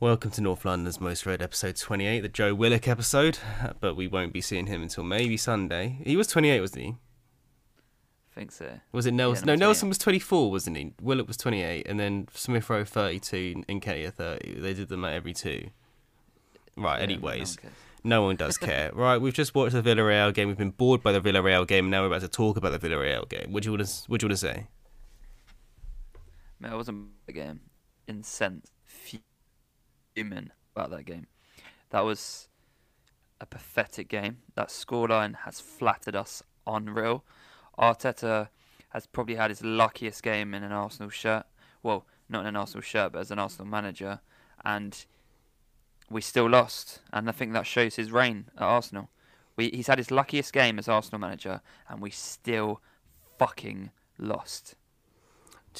Welcome to North London's Most Read episode 28, the Joe Willock episode, but we won't be seeing him until maybe Sunday. He was 28, wasn't he? I think so. Was it Nelson? Yeah, no, Nelson was 24, wasn't he? Willock was 28, and then Smith Rowe 32 and Nketiah 30. They did them at every two. Right, Yeah, anyways. no one cares. No one does care. right, we've just watched the Villarreal game. We've been bored by the Villarreal game, and now we're about to talk about the Villarreal game. What do you want to, what do you want to say? Mate, I wasn't the game. Incensed, fuming about that game. That was a pathetic game. That scoreline has flattered us unreal. Arteta has probably had his luckiest game in an Arsenal shirt. Well, not in an Arsenal shirt, but as an Arsenal manager. And we still lost. And I think that shows his reign at Arsenal. We, he's had his luckiest game as Arsenal manager, and we still fucking lost.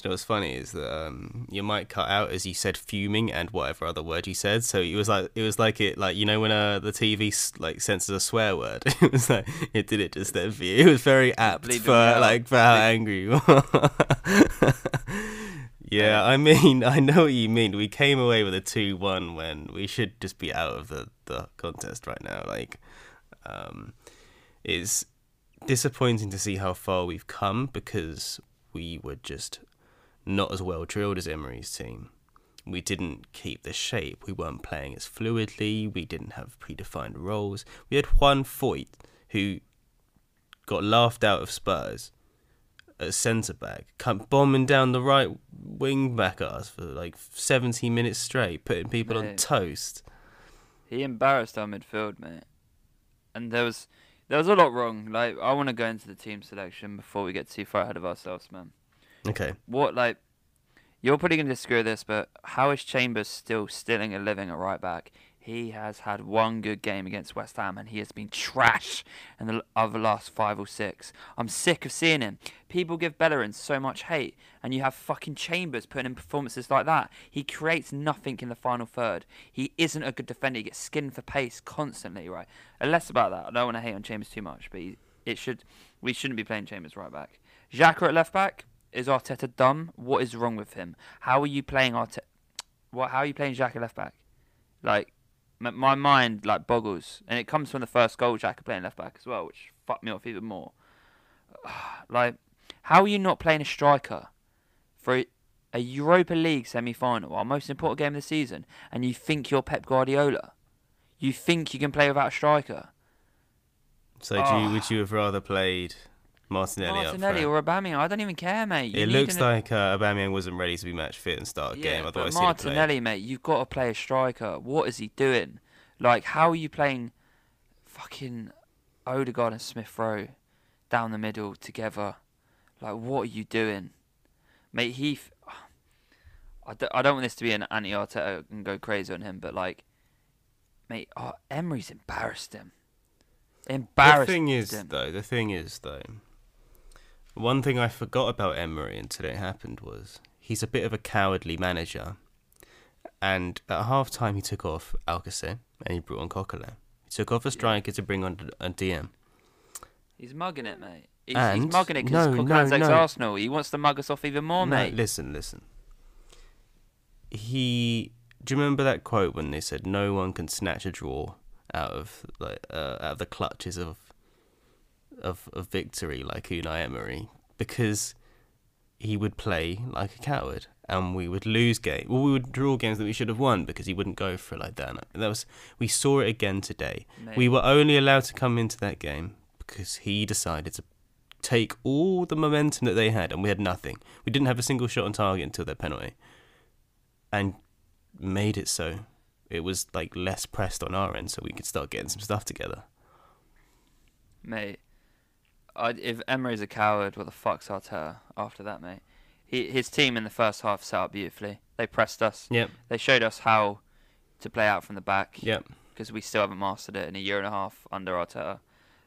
You know what's funny is that um, your mic cut out as you said fuming and whatever other word you said. So it was like it was like it like you know when uh, the TV like censors a swear word. It was like it did it just then for you. It was very apt for like for how Bleed- angry you were. yeah, I mean I know what you mean. We came away with a two one when we should just be out of the the contest right now. Like, um, it's disappointing to see how far we've come because we were just not as well drilled as Emery's team. We didn't keep the shape. We weren't playing as fluidly. We didn't have predefined roles. We had Juan Foyth, who got laughed out of Spurs at centre back, come bombing down the right wing back at us for like 70 minutes straight, putting people on toast. He embarrassed our midfield, mate. And there was there was a lot wrong. Like I want to go into the team selection before we get too far ahead of ourselves, man. Okay. What like you're probably gonna with this, but how is Chambers still stealing a living at right back? He has had one good game against West Ham, and he has been trash in the other last five or six. I'm sick of seeing him. People give Bellerin so much hate, and you have fucking Chambers putting in performances like that. He creates nothing in the final third. He isn't a good defender. He gets skinned for pace constantly, right? And less about that. I don't want to hate on Chambers too much, but he, it should. We shouldn't be playing Chambers right back. Xhaka at left back. Is Arteta dumb? What is wrong with him? How are you playing Arteta? What? How are you playing Xhaka left back? Like, m- my mind like boggles, and it comes from the first goal Xhaka playing left back as well, which fucked me off even more. like, how are you not playing a striker for a, Europa League semi-final, our most important game of the season, and you think you're Pep Guardiola? You think you can play without a striker? So do you, would ah. you have rather played Martinelli, Martinelli or Aubameyang? I don't even care, mate. You It looks an- like uh, Aubameyang wasn't ready to be match fit and start a game. Yeah, Otherwise, but. Martinelli, mate, you've got to play a striker. What is he doing? Like, how are you playing fucking Odegaard and Smith Rowe down the middle together? Like, what are you doing? Mate, he. F- I, d- I don't want this to be an anti Arteta and go crazy on him, but, like, mate, oh, Emery's embarrassed him. Embarrassed The thing is, him. though, the thing is, though, one thing I forgot about Emery until it happened was he's a bit of a cowardly manager. And at half time, he took off Alcacer and he brought on Coquelin. He took off a striker to bring on a DM. He's mugging it, mate. He's, he's And- mugging it because no, no, Coquelin's no. He wants to mug us off even more, mate. listen, listen. He. Do you remember that quote when they said no one can snatch a draw out of like uh, out of the clutches of of of victory like Unai Emery because he would play like a coward and we would lose games. Well, we would draw games that we should have won because he wouldn't go for it like that. And that was we saw it again today. We were only allowed to come into that game because he decided to take all the momentum that they had and we had nothing. We didn't have a single shot on target until their penalty. And made it so it was like less pressed on our end so we could start getting some stuff together. Mate, I, if Emery's a coward, what the fuck's Arteta after that, mate? He, his team in the first half set up beautifully. They pressed us. Yep. They showed us how to play out from the back Yep. because we still haven't mastered it in a year and a half under Arteta.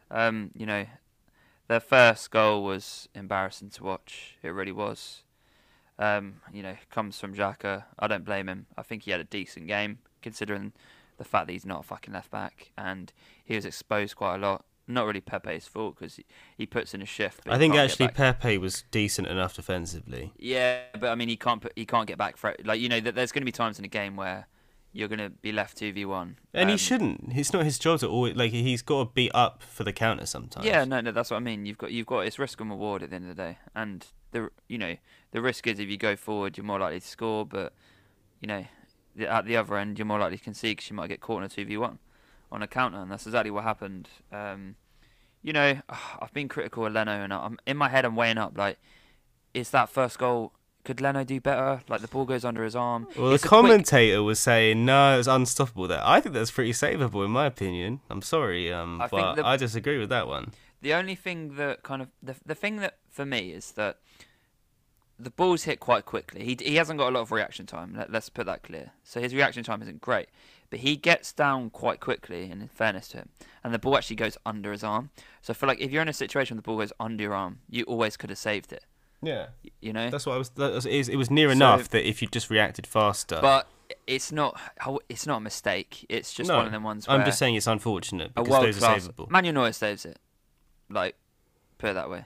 Um, you know, their first goal was embarrassing to watch. It really was. Um, you know, comes from Xhaka. I don't blame him. I think he had a decent game considering the fact that he's not a fucking left back and he was exposed quite a lot. Not really Pepe's fault because he, he puts in a shift. but I think actually. Pepe was decent enough defensively. Yeah, but I mean, he can't put, he can't get back for. Like you know, th- there's going to be times in a game where you're gonna be left two v one. And he shouldn't. It's not his job to always like he's got to be up for the counter sometimes. Yeah, no, no, that's what I mean. You've got you've got it's risk and reward at the end of the day, and the you know the risk is if you go forward, you're more likely to score, but you know at the other end, you're more likely to concede because you might get caught in a two v one on a counter, and that's exactly what happened. Um, you know, I've been critical of Leno, and I'm in my head. I'm weighing up like, is that first goal? Could Leno do better? Like the ball goes under his arm. Well, It's the a quick- commentator was saying no, it's unstoppable. There, I think that's pretty savable in my opinion. I'm sorry, um, I but the- I disagree with that one. The only thing that kind of the the thing that for me is that the ball's hit quite quickly. He he hasn't got a lot of reaction time. Let, let's put that clear. So his reaction time isn't great, but he gets down quite quickly. In fairness to him, and the ball actually goes under his arm. So I feel like if you're in a situation where the ball goes under your arm, you always could have saved it. Yeah, You know. that's what I was. That was it, was- near So- enough that if you just reacted faster. but it's not oh, it's not a mistake. It's just No, one of them ones where I'm just saying it's unfortunate because those are class savable. Manuel Neuer saves it. Like put it that way.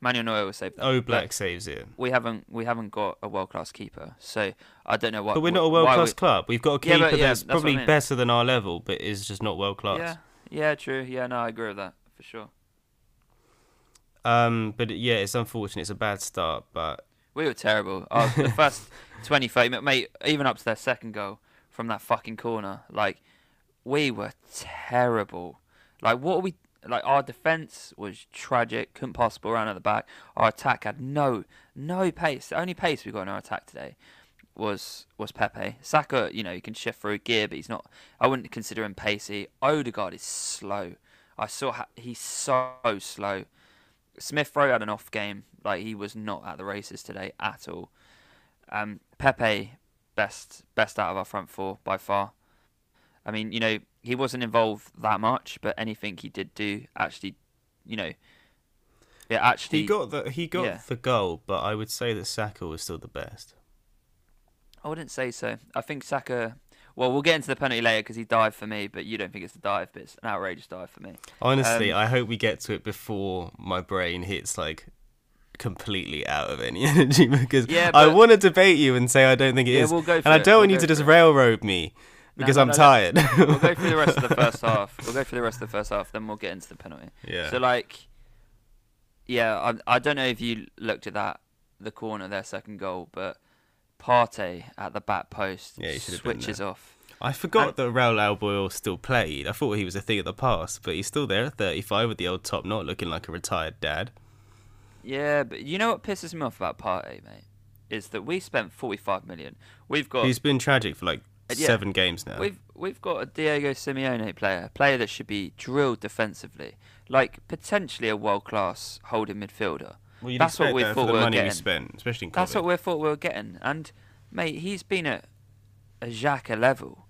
Manuel Neuer will save that. Oh, Black saves it. we haven't we haven't got a world class keeper, so I don't know what. But we're not a world class we- club. We've got a Yeah, keeper but yeah, that's that's what I probably mean. better than our level, but is just not world class. Yeah, yeah, true. Yeah, no, I agree with that for sure. Um, but yeah, it's unfortunate. It's a bad start, but We were terrible. Oh, the first 20, 30 minutes, mate, even up to their second goal from that fucking corner, like we were terrible. Like what are we? Like our defense was tragic. Couldn't pass the ball around at the back. Our attack had no no pace. The only pace we got in our attack today was was Pepe. Saka, you know, he can shift through gear, but he's not. I wouldn't consider him pacey. Odegaard is slow. I saw how, he's so slow. Smith Rowe had an off game. Like he was not at the races today at all. Um, Pepe, best best out of our front four by far. I mean, you know, he wasn't involved that much, but anything he did do actually, you know, it actually. he got the he got yeah. the goal. But I would say that Saka was still the best. I wouldn't say so. I think Saka. Well, we'll get into the penalty later because he dived for me, but you don't think it's a dive, but it's an outrageous dive for me. Honestly, Um, I hope we get to it before my brain hits like completely out of any energy because Yeah, I want to debate you and say I don't think it is, Yeah, we'll go for and I don't We'll want you to just railroad me because no, I'm no, tired. We'll go through the rest of the first half. We'll go through the rest of the first half, then we'll get into the penalty. yeah. So like, yeah, I I don't know if you looked at that the corner their second goal, but Partey at the back post Yeah, he should have been switches off. I forgot and- that Raul Albiol still played. I thought he was a thing of the past, but he's still there at 35 with the old top knot, looking like a retired dad. Yeah, but you know what pisses me off about Partey, mate, is that we spent forty five million. We've got He's been tragic for like Uh, yeah. seven games now. We've we've got a Diego Simeone player, a player that should be drilled defensively, like potentially a world class holding midfielder. well, that's what we thought we were money we getting. spent, especially in That's what we thought we were getting, and mate, he's been at a Xhaka level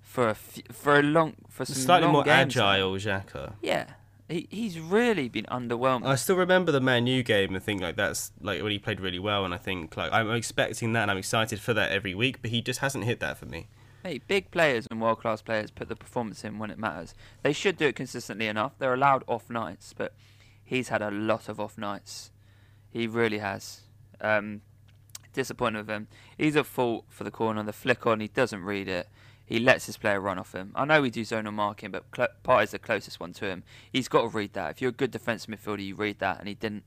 for a f- for a long for some Slightly long more games agile, Xhaka. Yeah, he he's really been underwhelming. I still remember the Man U game and think like that's like when he played really well, and I think like I'm expecting that, and I'm excited for that every week, but he just hasn't hit that for me. Mate, big players and world class players put the performance in when it matters. They should do it consistently enough. They're allowed off nights, but he's had a lot of off nights. He really has. Um, disappointed with him. He's at fault for the corner, the flick on. He doesn't read it. He lets his player run off him. I know we do zonal marking, but Cl- is the closest one to him. He's got to read that. If you're a good defensive midfielder, you read that, and he didn't,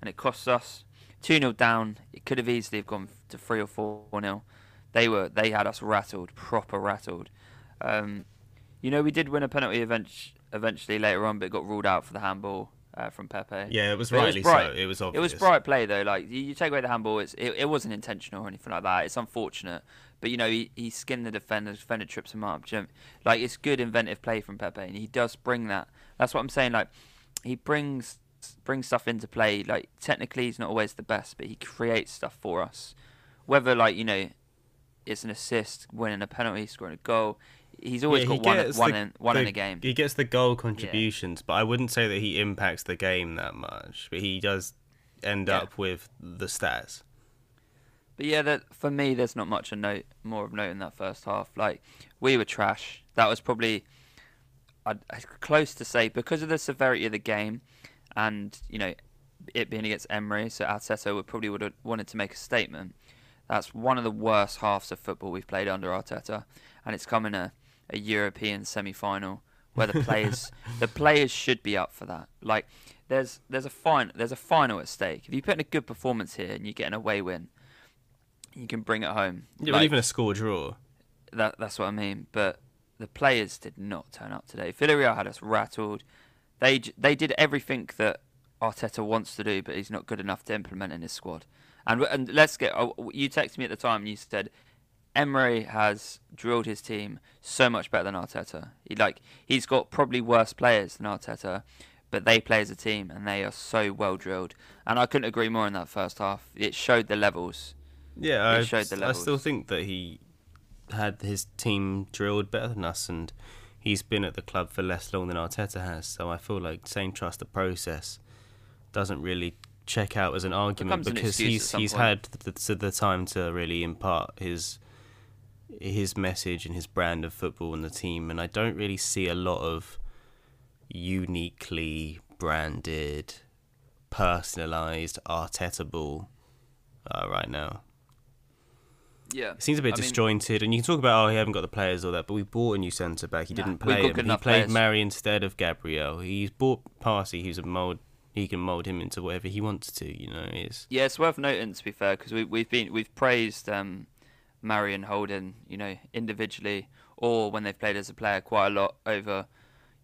and it costs us two 0 down. It could have easily have gone to three or four 0 They were they had us rattled, proper rattled. Um, you know, we did win a penalty event- eventually later on, but it got ruled out for the handball uh, from Pepe. Yeah, it was But it was rightly bright. so. It was obvious. It was bright play though. Like you, you take away the handball, it's, it it wasn't intentional or anything like that. It's unfortunate, but you know he, he skinned the defender. The defender trips him up. you know- Like it's good inventive play from Pepe, and he does bring that. That's what I'm saying. Like he brings brings stuff into play. Like technically he's not always the best, but he creates stuff for us. Whether like you know it's an assist, winning a penalty, scoring a goal. He's always Yeah, he got one one the- in one the- in a game. He gets the goal contributions, but I wouldn't say that he impacts the game that much. But he does end Yeah. up with the stats. But yeah, that for me, there's not much a note more of note in that first half. Like we were trash. That was probably I'd, I'd close to say because of the severity of the game, and you know it being against Emery, so Arteta would probably would have wanted to make a statement. That's one of the worst halves of football we've played under Arteta, and it's come in a, a European semi-final where the players the players should be up for that. Like there's there's a fine there's a final at stake. If you put in a good performance here and you get an away win, you can bring it home. Yeah, Like, even a score draw. that that's what I mean. But the players did not turn up today. Villarreal had us rattled. They they did everything that Arteta wants to do, but he's not good enough to implement in his squad. And and let's get. oh, You texted me at the time. and You said Emery has drilled his team so much better than Arteta. He like he's got probably worse players than Arteta, but they play as a team and they are so well drilled. And I couldn't agree more in that first half. It showed the levels. Yeah, He I, showed the I still think that he had his team drilled better than us, and he's been at the club for less long than Arteta has. So I feel like saying trust the process doesn't really check out as an argument Becomes an because he's he's point. had the, the, time to really impart his his message and his brand of football and the team, and I don't really see a lot of uniquely branded, personalized Arteta ball uh, right now. Yeah, It seems a bit I mean- disjointed, and you can talk about oh he haven't got the players or that, but we bought a new centre back. He Nah, didn't play him. He played players. Mari instead of Gabriel. He's bought Partey, who's a mold. He can mold him into whatever he wants to. You know, it's Yeah, it's worth noting to be fair because we, we've been we've praised um, Mari and Holding, you know, individually or when they've played as a player quite a lot over,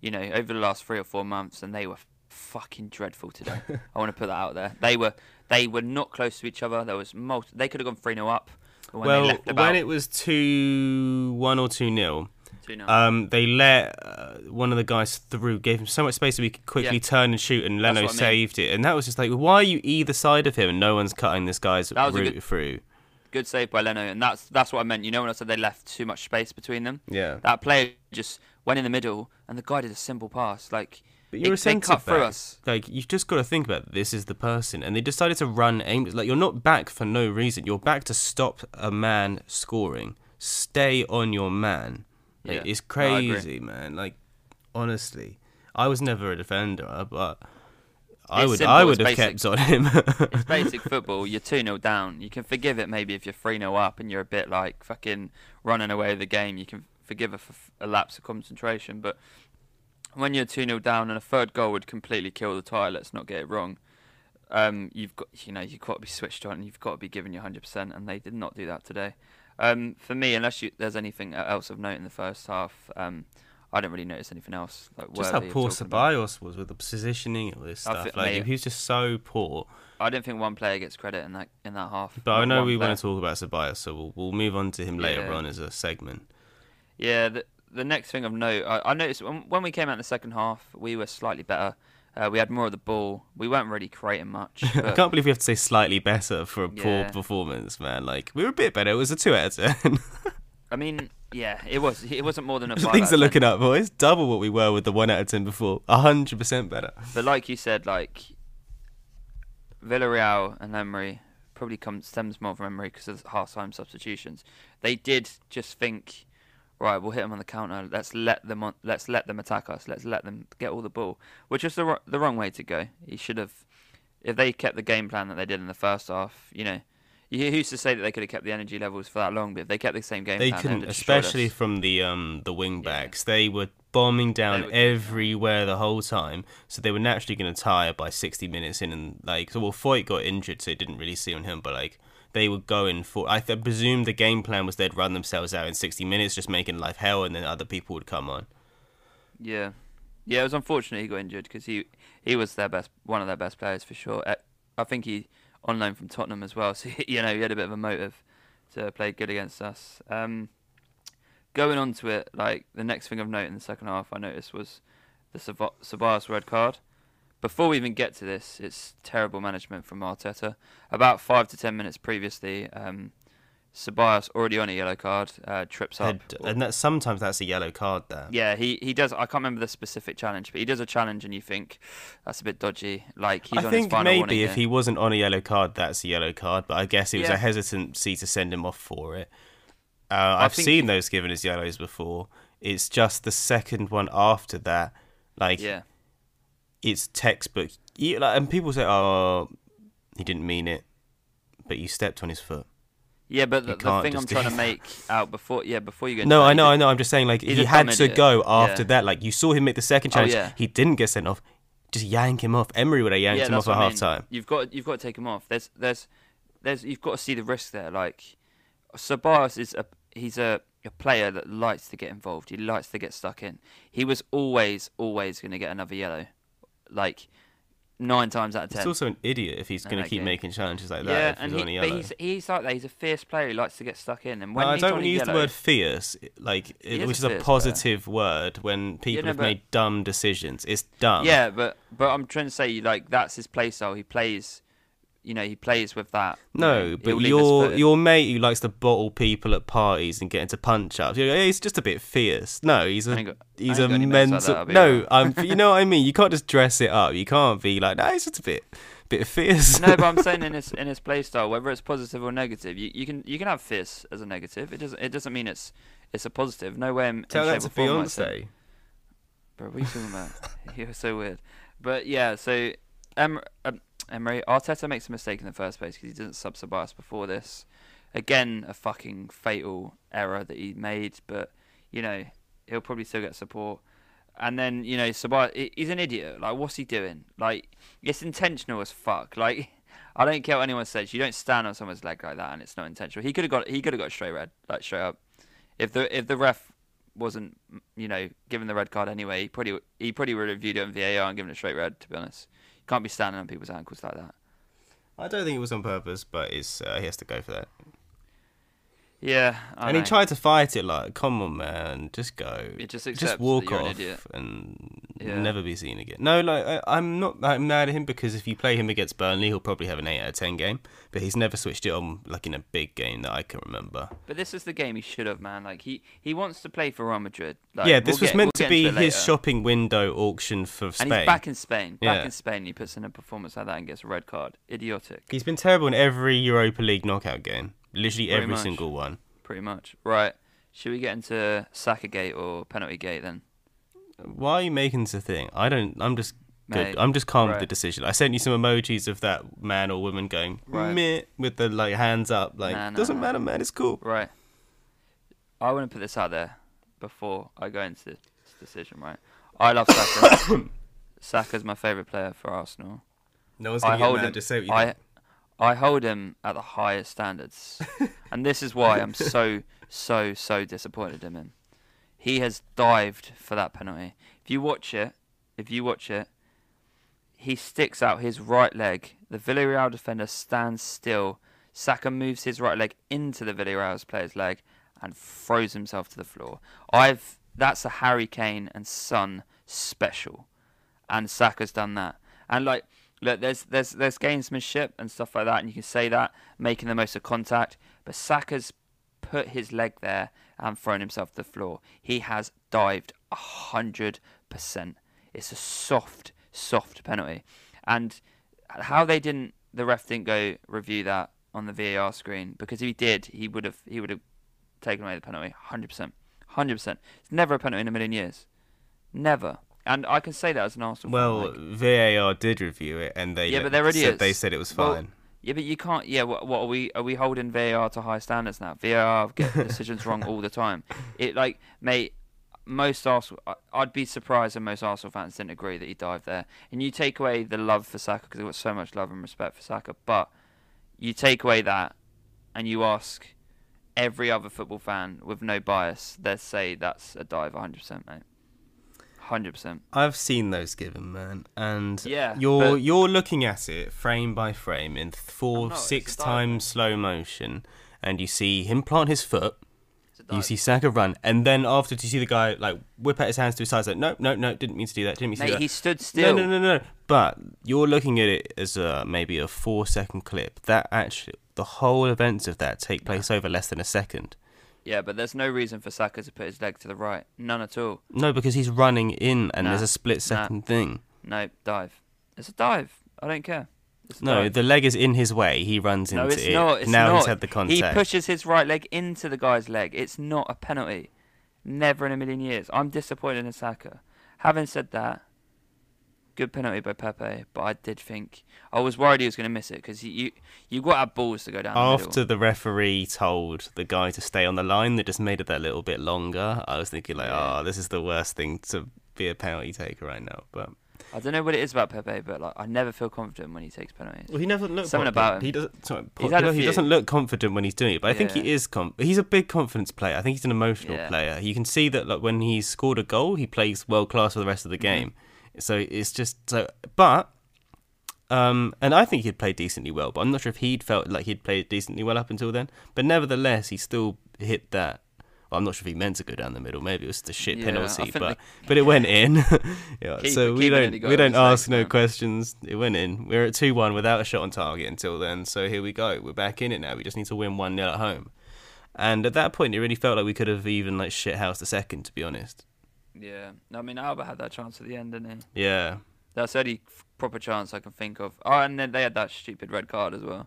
you know, over the last three or four months, and they were fucking dreadful today. I want to put that out there. They were they were not close to each other. There was multi- They could have gone three 0 up. When well they left about when it was two one or two nil. 2-0. Um, they let uh, one of the guys through, gave him so much space that we could quickly Yeah. turn and shoot, and Leno I mean. saved it. And that was just like, why are you either side of him and no one's cutting this guy's That was a route good- through? Good save by Leno, and that's that's what I meant. You know when I said they left too much space between them. Yeah. That player just went in the middle, and the guy did a simple pass. Like But you're they, a centre cut through us. Like you've just got to think about this is the person, and they decided to run aim. Like you're not back for no reason. You're back to stop a man scoring. Stay on your man. Like, Yeah. it's No, crazy, man. Like honestly, I was never a defender, but I It's would simple, I it's would have basic. kept on him. It's basic football. You're 2 0 down. You can forgive it maybe if you're 3 0 up and you're a bit like fucking running away with the game. You can forgive a, f- a lapse of concentration. But when you're 2 0 down and a third goal would completely kill the tie, let's not get it wrong. Um, you've got you know you've got to be switched on. And you've got to be giving your hundred percent, and they did not do that today. Um, for me, unless you, there's anything else of note in the first half, um, I don't really notice anything else. Like just how poor. Ceballos was with the positioning and all this stuff. like mate- he was just so poor. I don't think one player gets credit in that in that half. But I know we player. want to talk about Ceballos, so we'll we'll move on to him later Yeah. on as a segment. Yeah, the the next thing of note, I, I noticed when, when we came out in the second half, we were slightly better. Uh, we had more of the ball. We weren't really creating much. I can't believe we have to say slightly better for a poor performance, man. Like we were a bit better. It was a two out of ten. I mean, yeah, it was. It wasn't more than a five. Things are of 10. looking up, boys. Double what we were with the one out of ten before. A hundred percent better. But like you said, like Villarreal and Emery probably comes stems more from Emery because of the half-time substitutions. They did just think, right, we'll hit them on the counter. Let's let them on, let's let them attack us. Let's let them get all the ball, which is the the wrong way to go. He should have, if they kept the game plan that they did in the first half, you know. Who's to say that they could have kept the energy levels for that long? But if they kept the same game They plan, couldn't, especially from the um the wing Yeah. backs. They were bombing down were everywhere the whole time, so they were naturally going to tire by sixty minutes in. And like, so well, Foyth got injured, so it didn't really see on him. But like, they were going for. I th- presume the game plan was they'd run themselves out in sixty minutes, just making life hell, and then other people would come on. Yeah, yeah. It was unfortunate he got injured because he he was their best, one of their best players for sure. I think he on loan from Tottenham as well, so you know he had a bit of a motive to play good against us. Um, going on to it, like the next thing of note in the second half, I noticed was the Sab- Sabas red card. Before we even get to this, it's terrible management from Arteta. About five to ten minutes previously, um, Sabas already on a yellow card, uh, trips up. Had- and that sometimes that's a yellow card. There. Yeah, he, he does. I can't remember the specific challenge, but he does a challenge, and you think that's a bit dodgy. Like he's I on his think final maybe if he wasn't on a yellow card, that's a yellow card. But I guess it was Yeah. a hesitancy to send him off for it. Uh, I've seen he- those given as yellows before. It's just the second one after that, like yeah, it's textbook. You, like, and people say, "Oh, he didn't mean it," but you stepped on his foot. Yeah, but the, the thing I'm trying to make out before, yeah, before you go. No, I know, I know. I'm just saying, like, he had to idiot. go after Yeah. that. Like, you saw him make the second Oh, challenge. yeah. He didn't get sent off. Just yank him off. Emery would have yanked yeah, him off at I half time. You've got you've got to take him off. There's there's there's you've got to see the risk there. Like Ceballos is a he's a, a player that likes to get involved. He likes to get stuck in. He was always always going to get another yellow, like nine times out of ten. He's also an idiot if he's going to keep game. making challenges like that. yeah, if and he's he, but he's he's like that. He's a fierce player. He likes to get stuck in. And when No, I don't use the word fierce, like He it- is which is a positive word when people no, have but- made dumb decisions. It's dumb. Yeah, but but I'm trying to say like that's his play style. He plays, you know, he plays with that. you know, No, but your your mate who likes to bottle people at parties and get into punch ups, like, he's just a bit fierce. No, he's a got- he's a got any mates like mental. that, be no, um, you know what I mean. You can't just dress it up. You can't be like, no, he's just a bit bit fierce. no, but I'm saying in his in his play style, whether it's positive or negative, you, you can you can have fierce as a negative. It doesn't it doesn't mean it's it's a positive. No way. In, Tell in that to or I said- Beyonce. Bro, what are you talking about? You're so weird. But yeah, so em- um, Emery Arteta makes a mistake in the first place because he didn't sub Ceballos before this. Again, a fucking fatal error that he made, but you know he'll probably still get support. And then you know he- he's an idiot. Like, what's he doing? Like, it's intentional as fuck. Like, I don't care what anyone says. You don't stand on someone's leg like that, and it's not intentional. He could have got he could have got straight red, like straight up. If the if the ref wasn't you know given the red card anyway, he probably he probably would have reviewed it on VAR and given it straight red. To be honest, can't be standing on people's ankles like that. I don't think it was on purpose, but it's uh, he has to go for that. Yeah, I and he tried to fight it like, come on, man, just go. It just just walk an off idiot. and Yeah. never be seen again. No, like I, I'm not like, mad at him because if you play him against Burnley, he'll probably have an eight out of ten game. But he's never switched it on like in a big game that I can remember. But this is the game he should have, man. Like he he wants to play for Real Madrid. Like, yeah, this we'll was get- meant we'll to be his shopping window auction for And he's back in Spain. Back Yeah. in Spain, he puts in a performance like that and gets a red card. Idiotic, He's been terrible in every Europa League knockout game. Literally Pretty every much. single one. pretty much. Right. Should we get into Saka gate or penalty gate then? Why are you making this a thing? I don't. I'm just good. Mate, I'm just calm with the decision. I sent you some emojis of that man or woman going Right. meh with the like hands up. Like Nah, nah, doesn't nah. matter, man. It's cool. Right. I want to put this out there before I go into this decision. Right. I love Saka. Saka's my favourite player for Arsenal. No one's gonna get hold mad. him. Just say what you I, think. I hold him at the highest standards, and this is why I'm so so so disappointed in him. He has dived for that penalty. If you watch it, if you watch it, he sticks out his right leg. The Villarreal defender stands still. Saka moves his right leg into the Villarreal's player's leg and throws himself to the floor. I've that's a Harry Kane and Son special, and Saka's done that. And like, look, there's there's there's gamesmanship and stuff like that, and you can say that making the most of contact. But Saka's put his leg there and thrown himself to the floor. He has dived hundred percent. It's a soft, soft penalty, and how they didn't, the ref didn't go review that on the VAR screen because if he did, he would have he would have taken away the penalty, hundred percent, hundred percent. It's never a penalty in a million years, never. And I can say that as an Arsenal Well, fan. like- VAR did review it, and they Yeah, but they're said they said it was Well, fine. Yeah, but you can't. Yeah, what, what are we? Are we holding VAR to high standards now? VAR get decisions wrong all the time. It like, mate, most Arsenal. I'd be surprised if most Arsenal fans didn't agree that he dived there. And you take away the love for Saka because they've got so much love and respect for Saka, but you take away that, and you ask every other football fan with no bias, they'd say that's a dive, 100 percent, mate. 100 percent. I've seen those given, man, and Yeah, you're but- you're looking at it frame by frame in four, not, six times slow motion, and you see him plant his foot. You see Saka run, and then afterwards you see the guy like whip out his hands to his sides, like no, no, no, didn't mean to do that, didn't mean to do that. he stood still. No, no, no, no. But you're looking at it as a maybe a four second clip. That actually, the whole events of that take place over less than a second. Yeah, but there's no reason for Saka to put his leg to the right. None at all. No, because he's running in, and Nah, there's a split nah. second thing. No, dive. It's a dive. I don't care. No, dive. the leg is in his way. He runs no, into it's it. not. It's now not. he's had the contact. He pushes his right leg into the guy's leg. It's not a penalty. Never in a million years. I'm disappointed in Saka. Having said that, good penalty by Pepe, but I did think I was worried he was going to miss it because you you got to have balls to go down. After middle. the referee told the guy to stay on the line, that just made it that little bit longer. I was thinking like, Yeah. oh, this is the worst thing to be a penalty taker right now. But I don't know what it is about Pepe, but like I never feel confident when he takes penalties. well, he never looked Something about him. He doesn't. Sorry, He's had a he doesn't look confident when he's doing it. But I think he is. Com- he's a big confidence player. I think he's an emotional Yeah. player. You can see that like when he's scored a goal, he plays world class for the rest of the Mm-hmm. So it's just so. But um, and I think he'd played decently well, but I'm not sure if he'd felt like he'd played decently well up until then. But nevertheless, he still hit that. Well, I'm not sure if he meant to go down the middle. Maybe it was the shit Yeah, penalty, but but it went in. yeah, Keeper- so we don't we don't ask no no. questions. It went in. We're at two one without a shot on target until then. So here we go. We're back in it now. We just need to win one 0 at home. And at that point, it really felt like we could have even like shithoused the second. To be honest. Yeah, I mean Alba had that chance at the end, didn't he? Yeah. That's the only proper chance I can think of. Oh, and then they had that stupid red card as well.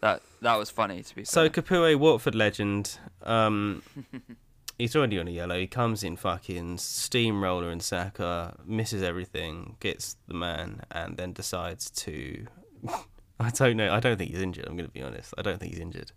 That that was funny to be So fair. Capoue, Watford legend, um, he's already on a yellow. He comes in fucking steamroller and Saka, misses everything, gets the man, and then decides to. I don't know. I don't think he's injured. I'm going to be honest. I don't think he's injured.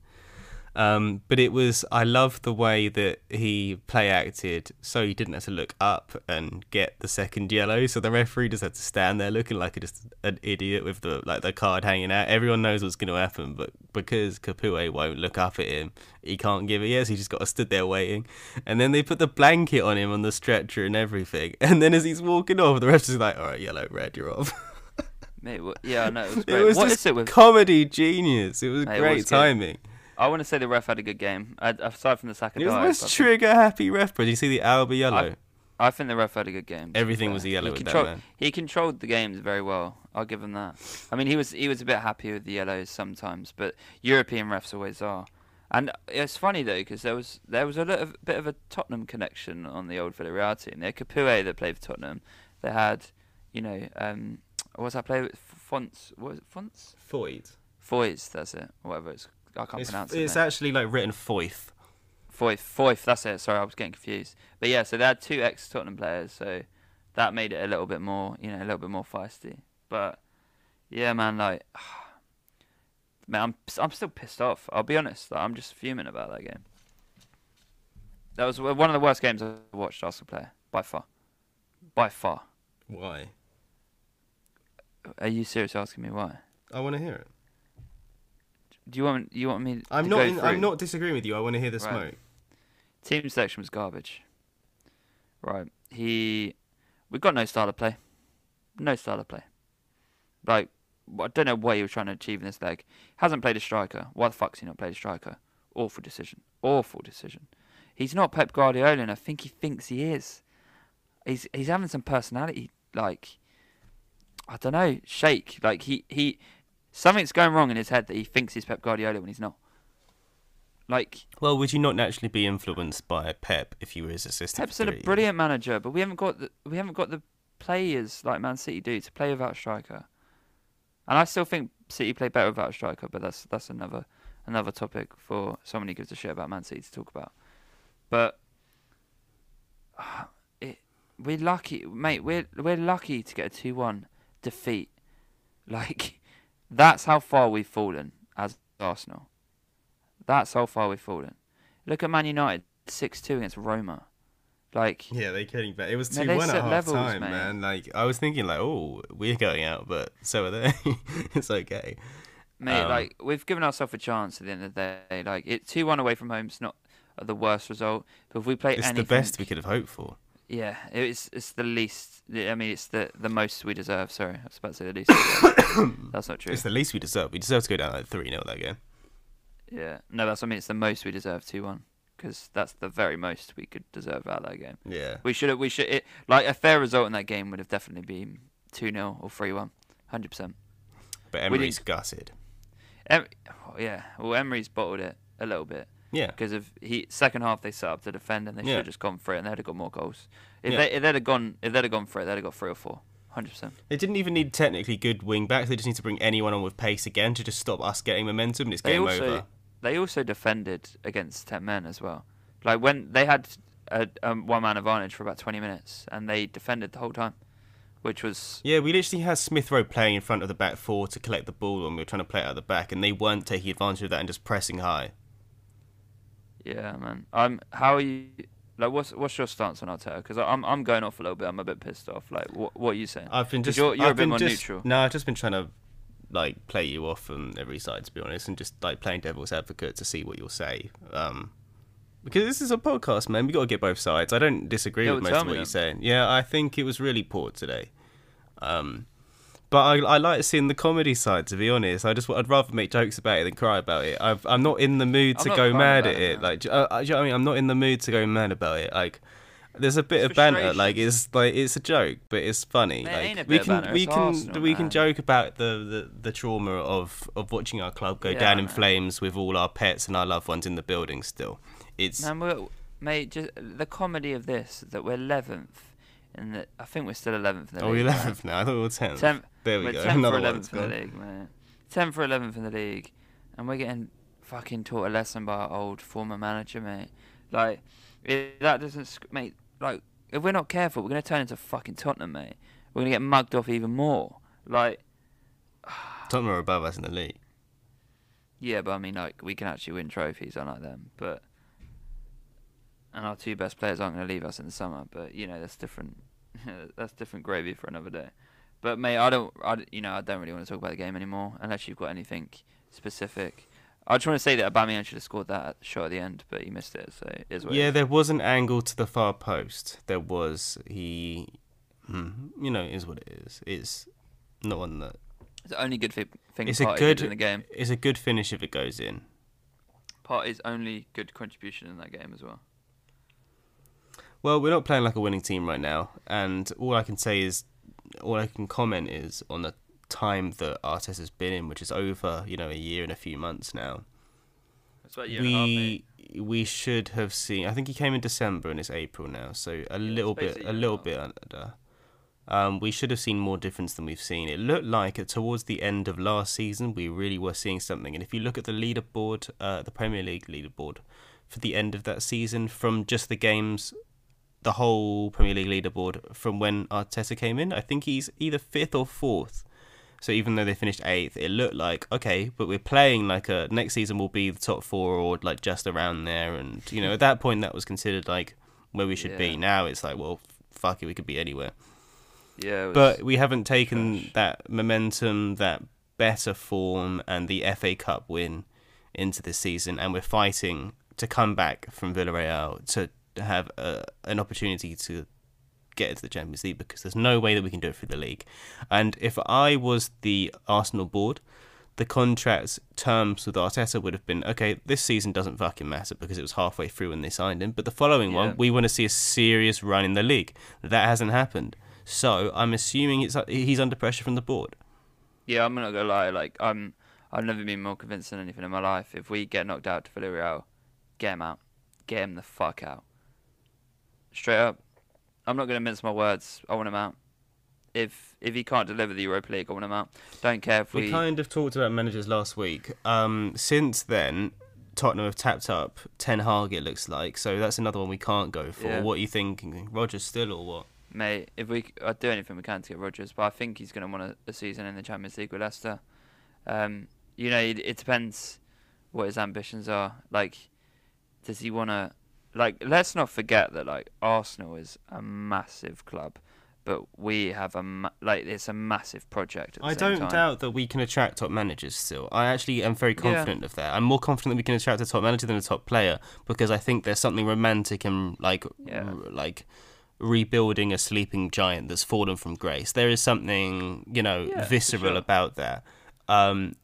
Um, but it was. I love the way that he play acted, so he didn't have to look up and get the second yellow. So the referee just had to stand there looking like a, just an idiot with the like the card hanging out. Everyone knows what's going to happen, but because Capoue won't look up at him, he can't give it. Yes, he just got to stood there waiting. And then they put the blanket on him on the stretcher and everything. And then as he's walking off, the ref's just like, "All right, yellow, red, you're off." Mate, what, yeah, I know. It was it was What just is it with? comedy genius. It was Hey, it great timing. good. I want to say the ref had a good game. Aside from the Saka It was the dive, most trigger happy ref. But you see the Alba yellow. I think the ref had a good game. Everything was a yellow He with that controlled, man. He controlled the games very well. I'll give him that. I mean, he was he was a bit happy with the yellows sometimes, but European refs always are. And it's funny though because there was there was a little bit of a Tottenham connection on the old Villarreal team. They had Capoue that played for Tottenham. They had, you know, um, what was that player? Fonts. What was it? Fonts. Foyt. Foyes. That's it. Whatever it's. I can't It's, pronounce it. it's actually like written Foyth. Foyth, Foyth, that's it. Sorry, I was getting confused. But yeah, so they had two ex Tottenham players, so that made it a little bit more, you know, a little bit more feisty. But yeah, man, like, man, I'm I'm still pissed off. I'll be honest. Like, I'm just fuming about that game. That was one of the worst games I've watched Arsenal play by far, by far. Why? Are you serious asking me why? I want to hear it. Do you want you want me? I'm to not. In, I'm not disagreeing with you. I want to hear the Right. smoke. Team selection was garbage. Right. He we got no style of play. No style of play. Like I don't know what he was trying to achieve in this leg. Hasn't played a striker. Why the fuck's he not played a striker? Awful decision. Awful decision. He's not Pep Guardiola and I think he thinks he is. He's he's having some personality like I don't know, shake. Like he, he something's going wrong in his head that he thinks he's Pep Guardiola when he's not. Like Well, would you not naturally be influenced by Pep if you were his assistant? Pep's a brilliant manager, but we haven't got the we haven't got the players like Man City do to play without a striker. And I still think City play better without a striker, but that's that's another another topic for someone who gives a shit about Man City to talk about. But it, we're lucky, mate. We're we're lucky to get a two-one defeat. Like that's how far we've fallen as Arsenal. That's how far we've fallen. Look at Man United, six-two against Roma. Like Yeah, they're getting better. It was two they one at half levels, time, mate. man. Like I was thinking, like, oh, we're going out, but so are they. it's okay. Mate, Um, like we've given ourselves a chance at the end of the day. Like it two one away from home. home's not the worst result, but if we play It's anything, the best we could have hoped for. Yeah, it's it's the least. I mean, it's the the most we deserve. Sorry, I was about to say the least. That's not true. It's the least we deserve. We deserve to go down like three 0 that game. Yeah, no, that's what I mean. It's the most we deserve two one because that's the very most we could deserve out of that game. Yeah. We should have. We should. It, like a fair result in that game would have definitely been two 0 or three one, hundred percent. But Emery's gutted. Em- oh, yeah, well, Emery's bottled it a little bit. Yeah. because if he second half they set up to defend and they should Yeah. have just gone for it and they'd have got more goals. If Yeah. they if they'd have gone if they'd have gone for it they'd have got three or four, hundred percent. They didn't even need technically good wing backs. They just need to bring anyone on with pace again to just stop us getting momentum and it's They game also over. they also defended against ten men as well. Like when they had a um, one man advantage for about twenty minutes and they defended the whole time. which was Yeah, we literally had Smith Rowe playing in front of the back four to collect the ball when we were trying to play it out the back, and they weren't taking advantage of that and just pressing high. Yeah, man. I'm how are you? Like, what's what's your stance on Arteta? Because I'm I'm going off a little bit. I'm a bit pissed off. Like, what what are you saying? I've been just you're- you're I've a bit more just, neutral. No, I've just been trying to like play you off from every side to be honest, and just like playing devil's advocate to see what you'll say. Um, because this is a podcast, man. We got to get both sides. I don't disagree Yeah, with most of what you're saying. Yeah, I think it was really poor today. Um, but I, I like seeing the comedy side. To be honest, I just I'd rather make jokes about it than cry about it. I've, I'm not in the mood I'm to go mad at it. Like, uh, do you know what I mean? I'm not in the mood to go mad about it. Like, there's a bit It's of banter. Like, it's like it's a joke, but it's funny. It like, ain't a we can we can Arsenal, we can joke about the, the, the trauma of, of watching our club go Yeah, down in man. flames with all our pets and our loved ones in the building. Still, it's Man, mate, just the comedy of this that we're eleventh, and I think we're still eleventh in the oh, league. we're right? eleventh now. I thought we were tenth. There we we're go. tenth Another or eleventh in the league, man. Tenth or eleventh in the league, and we're getting fucking taught a lesson by our old former manager, mate. Like, it, that doesn't, sc- mate. Like, if we're not careful, we're gonna turn into fucking Tottenham, mate. We're gonna get mugged off even more. Like, Tottenham are above us in the league. yeah, but I mean, like, we can actually win trophies, unlike them. But and our two best players aren't going to leave us in the summer. But you know, that's different. that's different gravy for another day. But mate, I don't, I, you know, I don't really want to talk about the game anymore unless you've got anything specific. I just want to say that Aubameyang should have scored that shot at the end, but he missed it. So it is what Yeah, is. there was an angle to the far post. There was he, hmm, you know, is what it is. It's not one that it's the only good thi- thing It's a good- in the game. it's a good finish if it goes in. Partey's only good contribution in that game as well. Well, we're not playing like a winning team right now, and all I can say is, all I can comment is on the time that Arteta's been in, which is over, you know, a year and a few months now. It's about year a half, we we should have seen. I think he came in December and it's April now, so a little bit, a little bit under. Um, we should have seen more difference than we've seen. It looked like towards the end of last season we really were seeing something. And if you look at the leaderboard, uh, the Premier League leaderboard for the end of that season, from just the games, the whole Premier League leaderboard from when Arteta came in, I think he's either fifth or fourth. So even though they finished eighth, it looked like okay, but we're playing like a next season will be the top four or like just around there, and you know at that point that was considered like where we should be. Now it's like well, fuck it, we could be anywhere. Yeah, But we haven't taken trash. that momentum, that better form, and the FA Cup win into this season, and we're fighting to come back from Villarreal to have a, an opportunity to get into the Champions League because there's no way that we can do it through the league. And if I was the Arsenal board, the contract terms with Arteta would have been okay. This season doesn't fucking matter because it was halfway through when they signed him. But the following Yeah. one, we want to see a serious run in the league. That hasn't happened. So I'm assuming it's uh, he's under pressure from the board. Yeah, I'm not gonna lie. Like, I'm, I've never been more convinced than anything in my life. If we get knocked out to Villarreal, get him out, get him the fuck out. Straight up, I'm not gonna mince my words. I want him out. If if he can't deliver the Europa League, I want him out. Don't care if We, we. kind of talked about managers last week. Um, since then, Tottenham have tapped up Ten Hag. It looks like so that's another one we can't go for. Yeah. What are you thinking, Rodgers still or what? Mate, if we, I'd do anything we can to get Rodgers, but I think he's going to want a, a season in the Champions League with Leicester. Um, you know, it, it depends what his ambitions are. Like, does he want to? Like, let's not forget that like Arsenal is a massive club, but we have a ma- like it's a massive project. At the I don't time. doubt that we can attract top managers still. I actually am very Yeah. confident of that. I'm more confident that we can attract a top manager than a top player because I think there's something romantic and like Yeah. r- like rebuilding a sleeping giant that's fallen from grace. There is something, you know, Yeah, visceral sure. about that. Um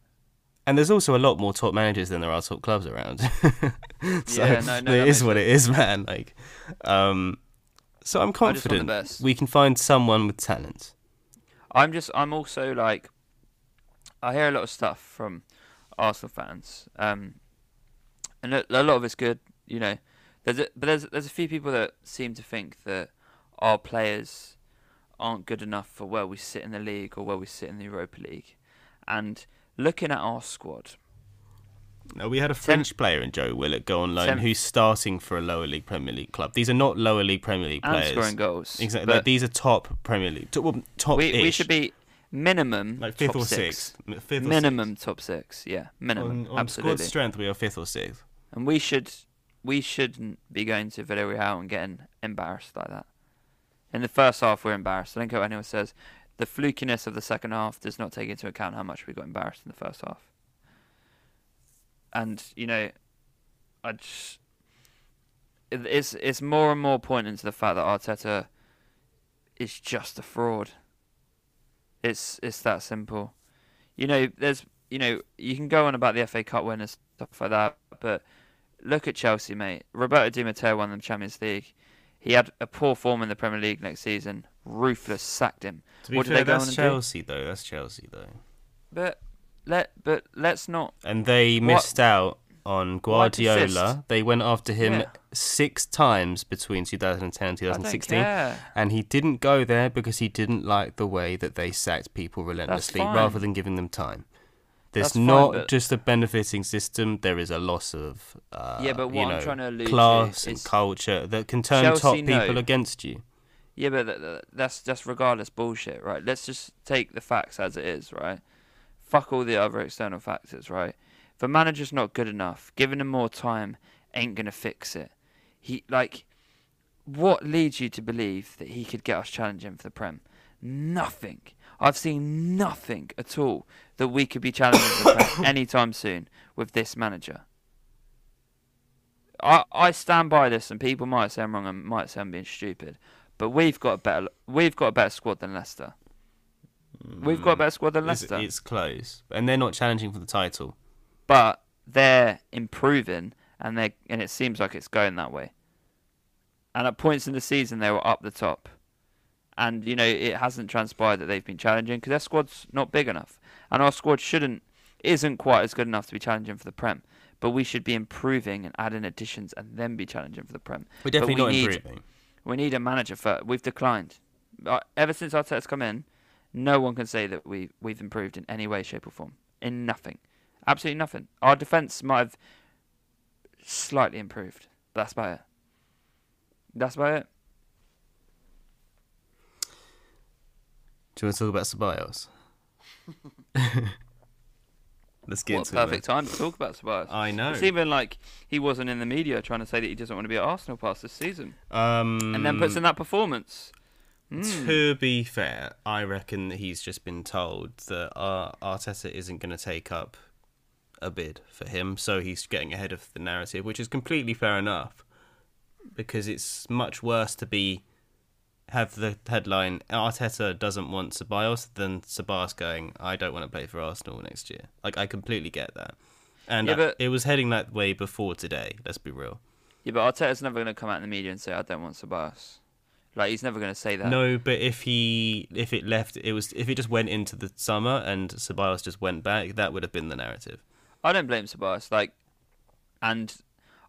and there's also a lot more top managers than there are top clubs around. so Yeah, no, no, it is what it is, man. Like um so I'm I just want the confident we can find someone with talent. I'm just I'm also like I hear a lot of stuff from Arsenal fans, um, and a, a lot of it's good. You know, there's a, but there's there's a few people that seem to think that our players aren't good enough for where we sit in the league or where we sit in the Europa League, and looking at our squad, No, we had a French player in Joe Willock go on loan Ten- who's starting for a lower league Premier League club. These are not lower league Premier League and players. scoring goals. Exactly. But Like, these are top Premier League. Top, well, top we, we should be minimum like fifth top or six. sixth. M- Fifth or minimum sixth. top six. Yeah, minimum. On, on squad strength, we are fifth or sixth. And we should we shouldn't be going to Villarreal and getting embarrassed like that. In the first half, we're embarrassed. I think what anyone says the flukiness of the second half does not take into account how much we got embarrassed in the first half. And you know, I just it's it's more and more pointing to the fact that Arteta is just a fraud. It's it's that simple. You know, there's you know you can go on about the FA Cup win and stuff like that, but look at Chelsea, mate. Roberto Di Matteo won the Champions League. He had a poor form in the Premier League next season. Ruthless sacked him. To be What did fair, they go on that's and do? Chelsea though. That's Chelsea though. But let but let's not. And they What- missed out on What Guardiola. They went after him Yeah. six times between 2010 and I don't 2016. care. And he didn't go there because he didn't like the way that they sacked people relentlessly rather than giving them time. There's fine, not but- just a benefiting system, there is a loss of uh, Yeah, but you what I'm know, trying to allude to class and is culture that can turn Chelsea top people know- against you. Yeah, but th- th- that's just regardless bullshit, right? Let's just take the facts as it is, right? Fuck all the other external factors, right? If a manager's not good enough, giving him more time ain't gonna fix it. He like, what leads you to believe that he could get us challenging for the Prem? Nothing. I've seen nothing at all that we could be challenging for Prem anytime soon with this manager. I I stand by this, and people might say I'm wrong and might say I'm being stupid, but we've got a better we've got a better squad than Leicester. We've got a better squad than Mm. It's, Leicester, it's close. And they're not challenging for the title. but they're improving, and they and it seems like it's going that way. And at points in the season, they were up the top, and you know it hasn't transpired that they've been challenging because their squad's not big enough, and our squad shouldn't isn't quite as good enough to be challenging for the Prem. But we should be improving and adding additions, and then be challenging for the Prem. We're definitely we not need- improving. We need a manager for. We've declined. Uh, Ever since Arteta's come in, no one can say that we we've improved in any way, shape, or form. In nothing, absolutely nothing. Our defense might have slightly improved. But that's about it. That's about it. Do you want to talk about Ceballos? Let's get what perfect time to talk about Tobias. I know. It's even like he wasn't in the media trying to say that he doesn't want to be at Arsenal past this season, Um, and then puts in that performance. Mm. To be fair, I reckon that he's just been told that uh, Arteta isn't going to take up a bid for him, so he's getting ahead of the narrative, which is completely fair enough. Because it's much worse to be have the headline Arteta doesn't want Ceballos than Ceballos going I don't want to play for Arsenal next year. Like I completely get that, and Yeah, but- it was heading that way before today. Let's be real. Yeah, but Arteta's never going to come out in the media and say I don't want Tobias. Like he's never going to say that. No, but if he if it left it was if it just went into the summer and Ceballos just went back, that would have been the narrative. I don't blame Tobias. Like, and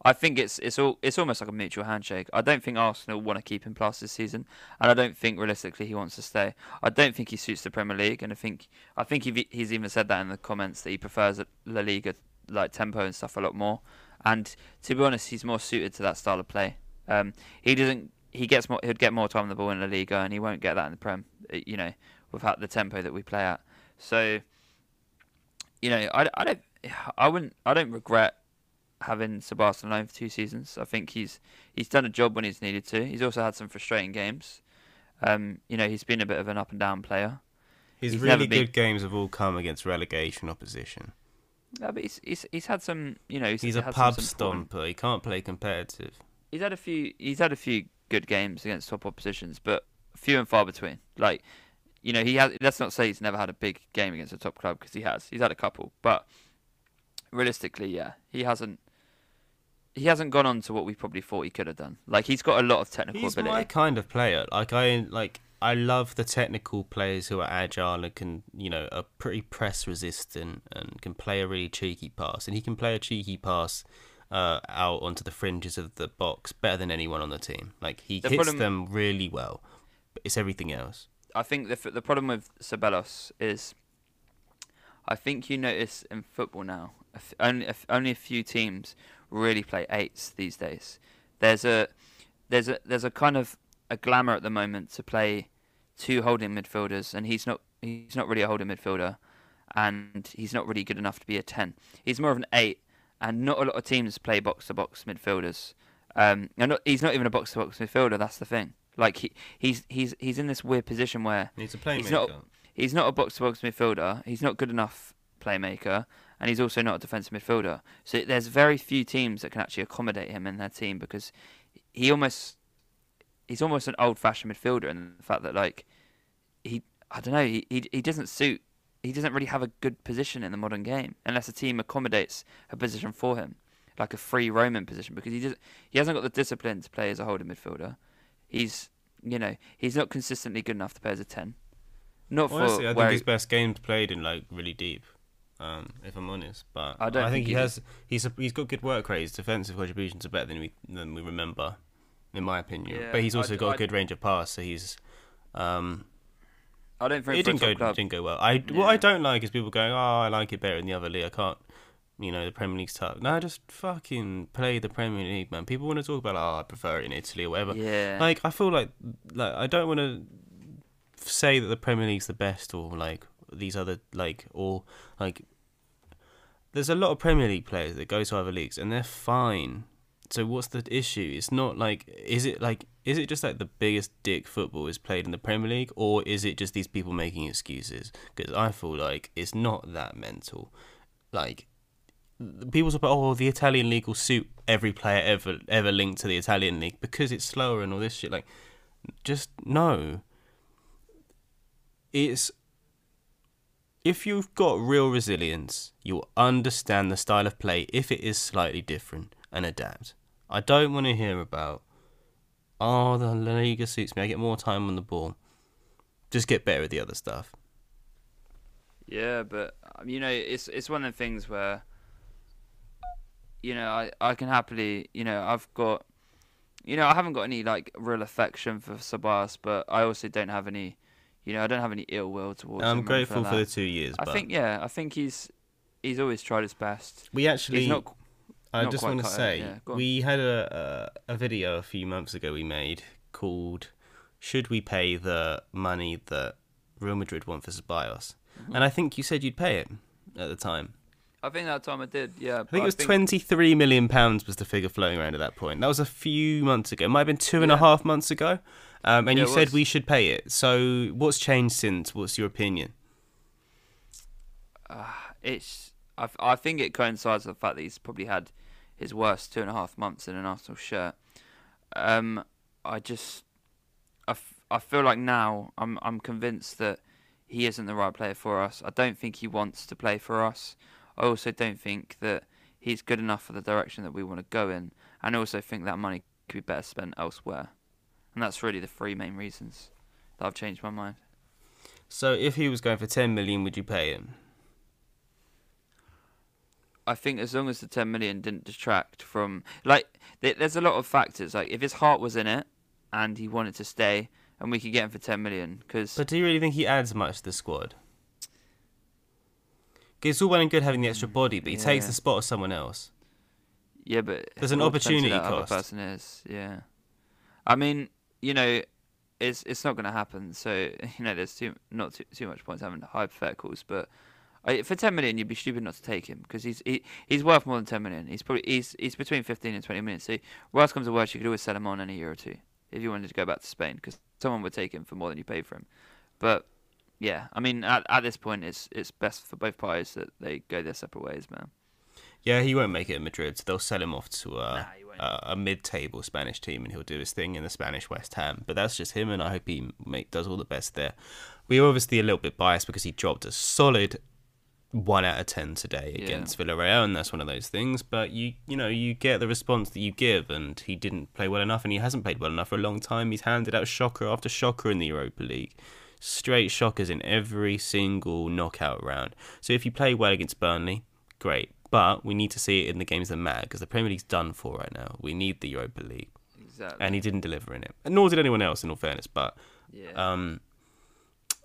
I think it's it's all it's almost like a mutual handshake. I don't think Arsenal want to keep him past this season, and I don't think realistically he wants to stay. I don't think he suits the Premier League, and I think I think he, he's even said that in the comments that he prefers La Liga like tempo and stuff a lot more. And to be honest, he's more suited to that style of play. Um, he doesn't. He gets more. He'd get more time on the ball in La Liga, and he won't get that in the Prem. uh, You know, without the tempo that we play at. So, you know, I, I don't. I wouldn't. I don't regret having Sebastian alone for two seasons. I think he's he's done a job when he's needed to. He's also had some frustrating games. Um, you know, he's been a bit of an up and down player. His He's really been- good games have all come against relegation opposition. Yeah, but he's he's, he's had some. You know, he's, He's a pub some stomper. He can't play competitive. He's had a few. He's had a few good games against top oppositions, but few and far between. Like, you know, he has. Let's not say he's never had a big game against a top club because he has. He's had a couple, but realistically, yeah, he hasn't. He hasn't gone on to what we probably thought he could have done. Like he's got a lot of technical He's ability. my kind of player. Like I like I love the technical players who are agile and can you know are pretty press resistant and can play a really cheeky pass. And he can play a cheeky pass uh, out onto the fringes of the box better than anyone on the team. Like he The hits problem- them really well. But it's everything else. I think the the problem with Ceballos is, I think you notice in football now, only only a few teams really play eights these days. There's a there's a there's a kind of a glamour at the moment to play two holding midfielders, and he's not he's not really a holding midfielder, and he's not really good enough to be a ten. He's more of an eight, and not a lot of teams play box to box midfielders. Um, and not, he's not even a box to box midfielder. That's the thing. Like he he's he's he's in this weird position where He's a playmaker. He's not- he's not a box to box midfielder. He's not good enough playmaker, and he's also not a defensive midfielder. So there's very few teams that can actually accommodate him in their team because he almost he's almost an old fashioned midfielder in the fact that like he I don't know he, he he doesn't suit he doesn't really have a good position in the modern game unless a team accommodates a position for him like a free roaming position because he does he hasn't got the discipline to play as a holding midfielder. He's you know he's not consistently good enough to play as a ten. Not for I think he- his best games played in like really deep. Um, if I'm honest, but I don't think, think he he has. He's a, he's got good work rate. His defensive contributions are better than we than we remember, in my opinion. Yeah, but he's I also d- got a I- good range of pass. So he's. Um, I don't think it didn't go club, didn't go well. I what I don't like is people going, "Oh, I like it better in the other league." I can't. You know the Premier League's tough. No, just fucking play the Premier League, man. People want to talk about, oh, I prefer it in Italy or whatever. yeah, Like I feel like like I don't want to say that the Premier League's the best or like these other like or like there's a lot of Premier League players that go to other leagues and they're fine. So what's the issue? It's not like is it like is it just like the biggest dick football is played in the Premier League or is it just these people making excuses? Because I feel like it's not that mental. Like people talk oh the Italian league will suit every player ever ever linked to the Italian league because it's slower and all this shit. Like just no. It's if you've got real resilience, you'll understand the style of play if it is slightly different and adapt. I don't want to hear about oh the Liga suits me. I get more time on the ball. Just get better at the other stuff. yeah, but um, you know, it's it's one of the things where you know I I can happily you know I've got you know I haven't got any like real affection for Sabas, but I also don't have any you know I don't have any ill will towards him. I'm or anything grateful like for the two years, I think yeah, I think he's he's always tried his best. we actually He's not I not just want to say yeah, we had a, a a video a few months ago we made called "Should we pay the money that Real Madrid want for Ceballos?" Mm-hmm. And I think you said you'd pay it at the time. I think that time I did, yeah. I think it was twenty-three million pounds was the figure floating around at that point. That was a few months ago. It might have been two and a half months ago. Um, and Yeah, you said we should pay it. So what's changed since? What's your opinion? it's I, I think it coincides with the fact that he's probably had his worst two and a half months in an Arsenal shirt. Um, I just I, f- I feel like now I'm I'm convinced that he isn't the right player for us. I don't think he wants to play for us. I also don't think that he's good enough for the direction that we want to go in, and I also think that money could be better spent elsewhere. And that's really the three main reasons that I've changed my mind. So if he was going for ten million, would you pay him? I think as long as the 10 million didn't detract from like there's a lot of factors like if his heart was in it and he wanted to stay and we could get him for 10 million cuz But do you really think he adds much to the squad? It's all well and good having the extra body, but he takes the spot of someone else. yeah but There's an it all depends who opportunity cost. person is yeah I mean you know it's it's not going to happen. So you know there's too not too, too much points having hypotheticals but for 10 million you'd be stupid not to take him because he's he, he's worth more than 10 million. He's probably he's he's between 15 and 20 million. So worst comes to worst you could always sell him on in a year or two if you wanted to go back to Spain because someone would take him for more than you paid for him. But yeah I mean at, at this point it's it's best for both parties that they go their separate ways man Yeah, he won't make it in Madrid. So they'll sell him off to a, Nah, a, mid-table Spanish team, and he'll do his thing in the Spanish West Ham. But that's just him, and I hope he make, does all the best there. We're obviously a little bit biased because he dropped a solid one out of ten today Yeah. against Villarreal, and that's one of those things. But you, you know, you get the response that you give, and he didn't play well enough, and he hasn't played well enough for a long time. He's handed out shocker after shocker in the Europa League. Straight shockers in every single knockout round. So if you play well against Burnley, great. But we need to see it in the games that matter because the Premier League's done for right now. We need the Europa League, exactly and he didn't deliver in it, and nor did anyone else, in all fairness. But yeah um,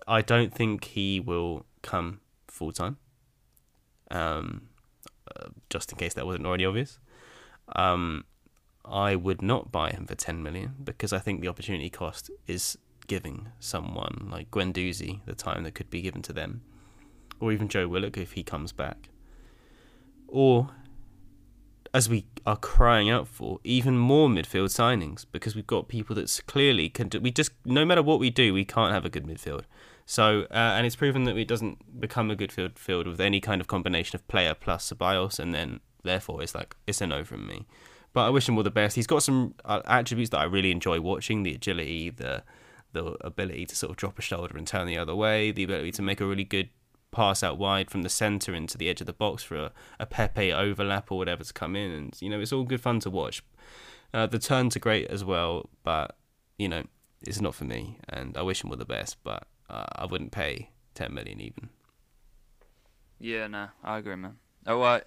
I don't think he will come full time. Um, uh, just in case that wasn't already obvious. Um, I would not buy him for 10 million because I think the opportunity cost is giving someone like Guendouzi the time that could be given to them, or even Joe Willock if he comes back, or as we are crying out for, even more midfield signings because we've got people that clearly can. Do, we just no matter what we do, we can't have a good midfield. So uh, and it's proven that it doesn't become a good field field with any kind of combination of player plus Ceballos, and then therefore it's like it's a no from me. But I wish him all the best. He's got some uh, attributes that I really enjoy watching: the agility, the the ability to sort of drop a shoulder and turn the other way, the ability to make a really good pass out wide from the centre into the edge of the box for a, a Pepe overlap or whatever to come in, and you know it's all good fun to watch. Uh, the turns are great as well, but you know it's not for me, and I wish him all the best, but uh, I wouldn't pay ten million even. Yeah, no, I agree, man. Oh,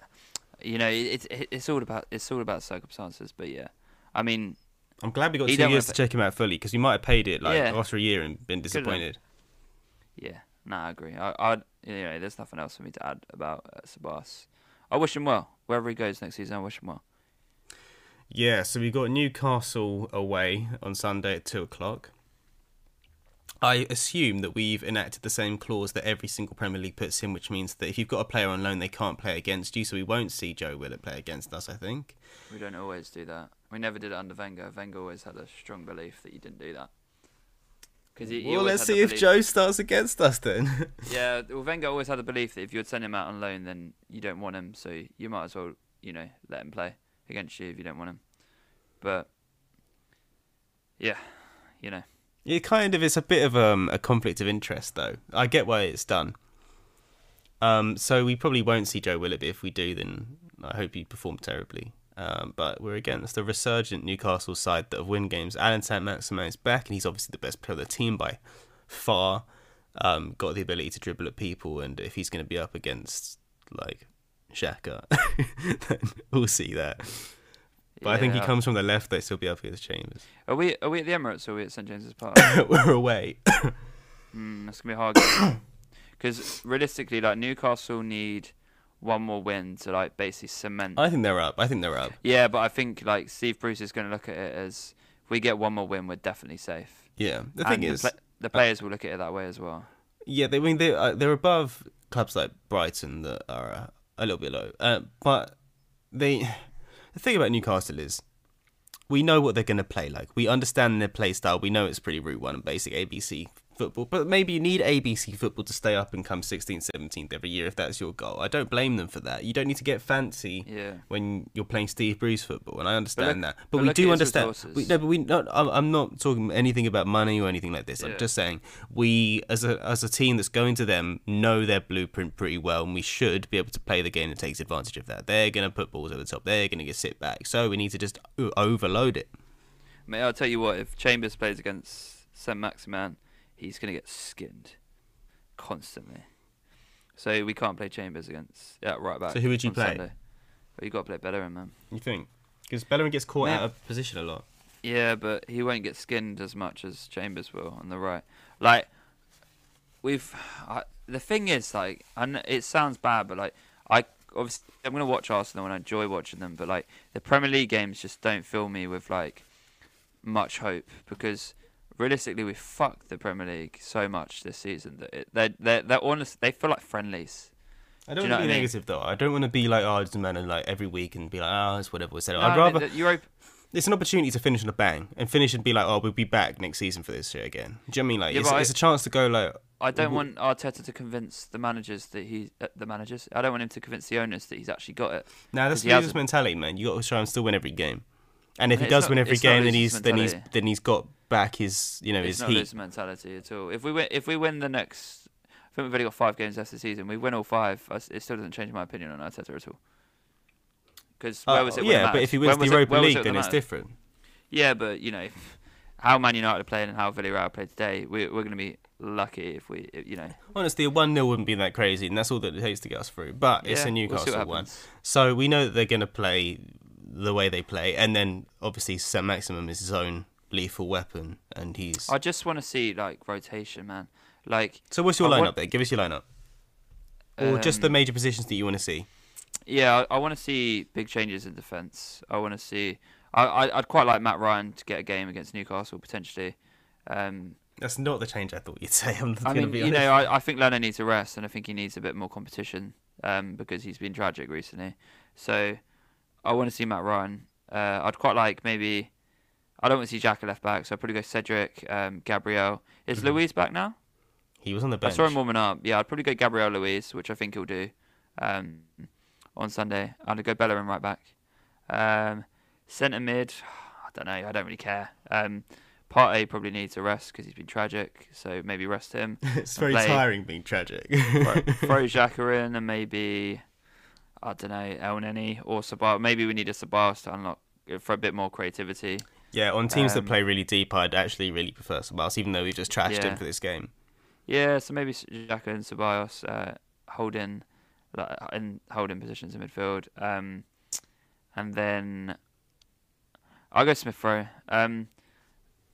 you know, it's it, it's all about it's all about circumstances, but yeah, I mean, I'm glad we got two years to check him out fully because we might have paid it like Yeah. after a year and been disappointed. yeah, no, I agree. I, I, know, there's nothing else for me to add about uh, Sabas. I wish him well wherever he goes next season. I wish him well. Yeah, so we've got Newcastle away on Sunday at two o'clock. I assume that we've enacted the same clause that every single Premier League puts in, which means that if you've got a player on loan, they can't play against you. So we won't see Joe Willock play against us. I think. We don't always do that. We never did it under Wenger. Wenger always had a strong belief that you didn't do that. Because well, let's see if belief- Joe starts against us then. Yeah, well, Wenger always had the belief that if you'd send him out on loan, then you don't want him, so you might as well, you know, let him play against you if you don't want him. But yeah, you know, It kind of is a bit of um, a conflict of interest, though. I get why it's done. Um, so we probably won't see Joe but if we do, then I hope he performed terribly. Um, but we're against the resurgent Newcastle side that have win games. Allan St. Maximin is back, and he's obviously the best player of the team by far. Um, got the ability to dribble at people, and if he's going to be up against like Xhaka, then we'll see that. But I think he comes from the left; they still be up against Chambers. Are we are we at the Emirates or are we at St James's Park? we're away. mm, that's gonna be hard. Because realistically, like Newcastle need one more win to like basically cement. I think they're up. I think they're up. yeah, but I think like Steve Bruce is gonna look at it as if we get one more win, we're definitely safe. Yeah. The And thing is, pla- the players will look at it that way as well. yeah, they I mean they uh, they're above clubs like Brighton that are uh, a little bit low. Uh, but they the thing about Newcastle is we know what they're going to play like. We understand their play style. We know it's pretty route one and basic ABC football. But maybe you need ABC football to stay up and come 16th, 17th every year if that's your goal. I don't blame them for that. You don't need to get fancy Yeah. when you're playing Steve Bruce football, and I understand that. But, but we do understand. We, no, but we not. I'm not talking anything about money or anything like this. I'm just saying we, as a as a team that's going to them, know their blueprint pretty well, and we should be able to play the game that takes advantage of that. They're going to put balls over the top. They're going to get sit back. So we need to just overload it. Mate, I'll tell you what, if Chambers plays against St. Maximin, he's going to get skinned constantly. So we can't play Chambers against yeah, right back. So who would you play? Sunday. But you got to play Bellerin, man. You think? Because Bellerin gets caught Man. out of position a lot. Yeah, but he won't get skinned as much as Chambers will on the right. Like, we've. I, the thing is, like, and it sounds bad, but like, I obviously I'm gonna watch Arsenal and I enjoy watching them, but like the Premier League games just don't fill me with like much hope because realistically we fucked the Premier League so much this season that it, they they they're honest they feel like friendlies. I Do don't know want to be I negative though. I don't want to be like, oh, it's a man and like every week and be like, oh, it's whatever we said. No, I'd rather the Europa, it's an opportunity to finish on a bang and finish and be like, oh, we'll be back next season for this shit again. Do you know what I mean? Like, Yeah, it's, it's a chance to go like, I don't want Arteta to convince the managers that he uh, the managers. I don't want him to convince the owners that he's actually got it. nah, that's 'Cause he losers mentality, man. You got to try and still win every game. And if he does not- win every game, then he's then he's then he's got back his you know it's his not heat. mentality at all. If we win, if we win the next, I think we've only got five games left this season. We win all five. It still doesn't change my opinion on Arteta at all. Because where Uh, was it? when it yeah, but if he wins the Europa it League, when then it's different. Yeah, but you know, how Man United are playing and how Villarreal played today, we, we're going to be lucky if we, if, you know. Honestly, a one 0 wouldn't be that crazy, and that's all that it takes to get us through. But it's yeah, a we'll Newcastle one, so we know that they're going to play the way they play, and then obviously Saint Maximin is his own lethal weapon, and he's. I just want to see like rotation, man. Like So what's your I lineup want- there? Give us your lineup, or just the um, major positions that you want to see. Yeah, I, I want to see big changes in defence. I want to see. I, I I'd quite like Matt Ryan to get a game against Newcastle potentially. Um, That's not the change I thought you'd say. I'm I mean, be you know, I, I think Leno needs a rest, and I think he needs a bit more competition um, because he's been tragic recently. So I want to see Matt Ryan. Uh, I'd quite like maybe. I don't want to see Xhaka left back, so I'd probably go Cedric, um, Gabriel. Is Mhm. Luiz back now? he was on the bench. I saw him warming up. Yeah, I'd probably go Gabriel Luiz, which I think he'll do um, on Sunday. I'd go Bellerin right back. Um, centre mid, I don't know. I don't really care. Um, A probably needs a rest because he's been tragic, so maybe rest him. it's very play- tiring being tragic. throw, throw Xhaka in and maybe I don't know Elneny or Sabah. Maybe we need a Sabah to unlock for a bit more creativity. yeah, on teams that Um, play really deep, I'd actually really prefer Sabas, even though we've just trashed him for this game. Yeah, so maybe Xhaka and Ceballos uh, holding like, in holding positions in midfield, um, and then I'll go Smith Rowe. Um,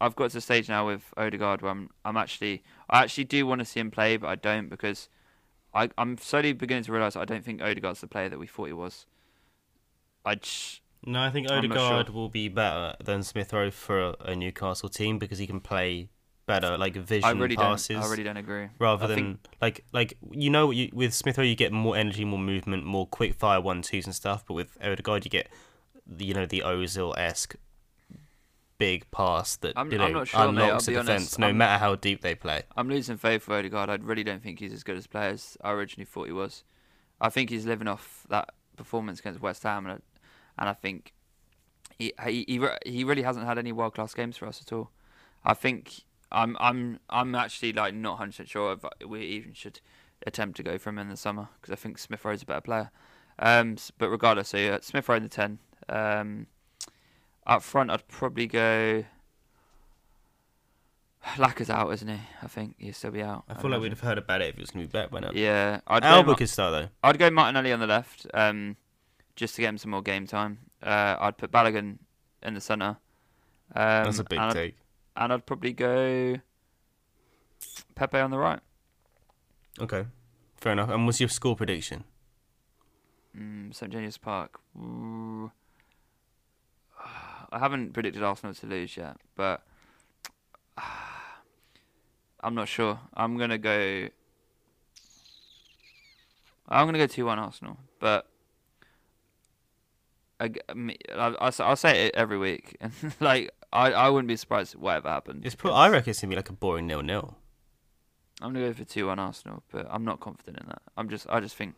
I've got to the stage now with Odegaard where I'm I'm actually I actually do want to see him play, but I don't because I I'm slowly beginning to realise I don't think Odegaard's the player that we thought he was. I just, No, I think Odegaard sure. will be better than Smith Rowe for a, Newcastle team because he can play better, like vision I really passes. don't I really don't agree. rather I than think- like like you know you, with Smith Rowe you get more energy, more movement, more quick fire one twos and stuff. But with Odegaard you get the, you know the Ozil esque big pass that I'm- you know I'm not sure, unlocks the be defense no I'm- matter how deep they play. I'm losing faith with Odegaard. I really don't think he's as good as players I originally thought he was. I think he's living off that performance against West Ham, and, and I think he he he, he really hasn't had any world class games for us at all. I think I'm I'm I'm actually like not 100 percent sure if we even should attempt to go for him in the summer because I think Smith Rowe's a better player. Um, but regardless, so yeah, Smith Rowe in the 10. Um, up front, I'd probably go. Laca's out, isn't he? I think he'll still be out. I I'd feel like we'd have heard about it if it was going to be back by now. Yeah, I'd go, Auba Ma- could start though. I'd go Martinelli on the left, um, just to get him some more game time. Uh, I'd put Balogun in the centre. Um, That's a big and I'd, take. and I'd probably go Pepe on the right. Okay, fair enough. And what's your score prediction? Mm, St James's Park. Ooh. I haven't predicted Arsenal to lose yet, but I'm not sure. I'm gonna go. I'm gonna go two one Arsenal, but I, g- me- I'll, I'll, say it every week, and like I, I wouldn't be surprised whatever happened. It's pro- I reckon it's going to be like a boring nil nil. I'm gonna go for two one Arsenal, but I'm not confident in that. I'm just I just think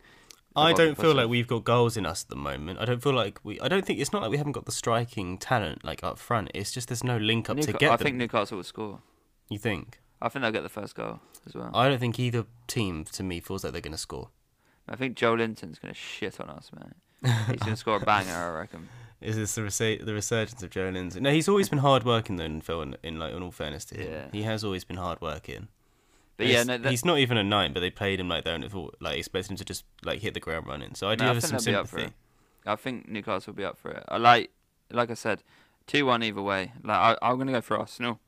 I don't feel like we've got goals in us at the moment. I don't feel like we. I don't think it's not like we haven't got the striking talent like up front. It's just there's no link up to Newca- get I them. think Newcastle will score. you think? I think they'll get the first goal as well. I don't think either team to me feels like they're going to score. I think Joelinton's gonna shit on us, man. He's gonna score a banger, I reckon. Is this the, resa- the resurgence of Joelinton? No, he's always been hard working though. In Phil, in, in like in all fairness to him, Yeah. he has always been hard working. But yeah, He's- no, that, he's not even a nine, but they played him like that and thought, like expected him to just like hit the ground running. So I do No, have think some they'll be up for sympathy. I think Newcastle will be up for it. I like, like I said, two one either way. Like I, I'm gonna go for Arsenal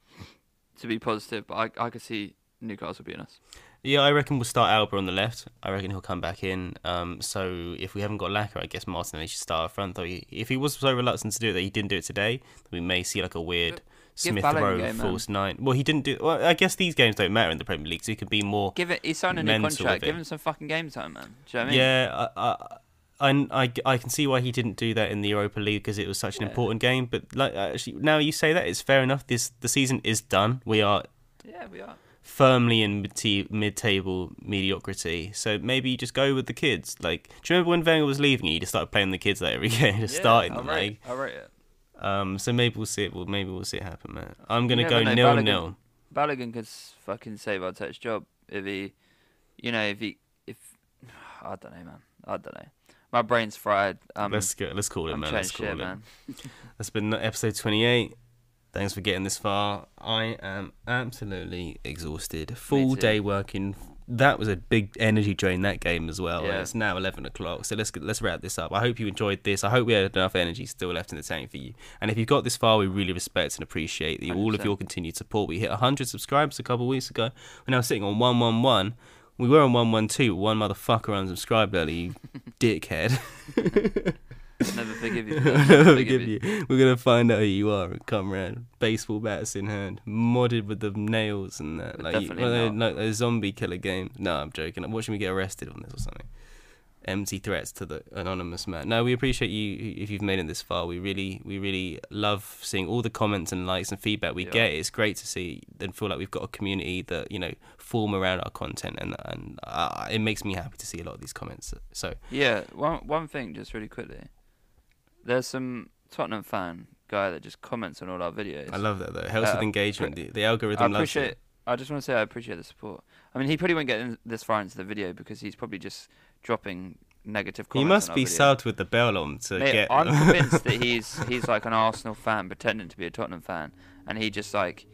to be positive, but I, I could see Newcastle beating us. Yeah, I reckon we'll start Auba on the left. I reckon he'll come back in. Um, so if we haven't got Laca, I guess Martinelli should start up front. Though he, if he was so reluctant to do it that he didn't do it today, then we may see like a weird Give Smith Balogun Rowe game, man. false nine. Well, he didn't do. Well, I guess these games don't matter in the Premier League, so he could be more. Give it. He's signed a new contract. Give him some fucking game time, man. Do you know what I mean? Yeah, I, I, I, I, I can see why he didn't do that in the Europa League because it was such an Yeah. important game. But like, actually, now you say that it's fair enough. This the season is done. We are Yeah, we are. firmly in mid mid-table mediocrity. So maybe you just go with the kids. Like, do you remember when Wenger was leaving? You just started playing the kids like every game, just yeah, starting them. Like, rate it. Um, so maybe we'll see it. Well, maybe we'll see it happen, man. I'm gonna go know, nil Balogun- nil. Balogun could fucking save our touch job if he, you know, if he, if I don't know, man. I don't know. My brain's fried. Um, let's go. Let's call it, I'm man. Let's call shit, it. man. That's been episode 28. Thanks for getting this far. I am absolutely exhausted. Full day working. That was a big energy drain that game as well. Yeah. It's now 11 o'clock, so let's let's wrap this up. I hope you enjoyed this. I hope we had enough energy still left in the tank for you. And if you've got this far, we really respect and appreciate the, all of your continued support. We hit 100 subscribers a couple of weeks ago. We're now sitting on 111. We were on one one two. One motherfucker unsubscribed early. You dickhead. I'll never forgive you. I'll never forgive you. We're gonna find out who you are and come round, baseball bats in hand, modded with the nails and that. Like, you, definitely well, like a zombie killer game. No, I'm joking. I'm watching me get arrested on this or something. Empty threats to the anonymous man. No, we appreciate you if you've made it this far. We really, we really love seeing all the comments and likes and feedback we Yeah. get. It's great to see and feel like we've got a community that you know form around our content, and and uh, it makes me happy to see a lot of these comments. So Yeah, one one thing just really quickly. There's some Tottenham fan guy that just comments on all our videos. I love that though. It helps Uh, with engagement. The, the I algorithm loves appreciate. it. I just want to say I appreciate the support. I mean, he probably won't get in this far into the video because he's probably just dropping negative comments. He must be video. subbed with the bell on to Mate, get. I'm convinced that he's he's like an Arsenal fan pretending to be a Tottenham fan, and he just like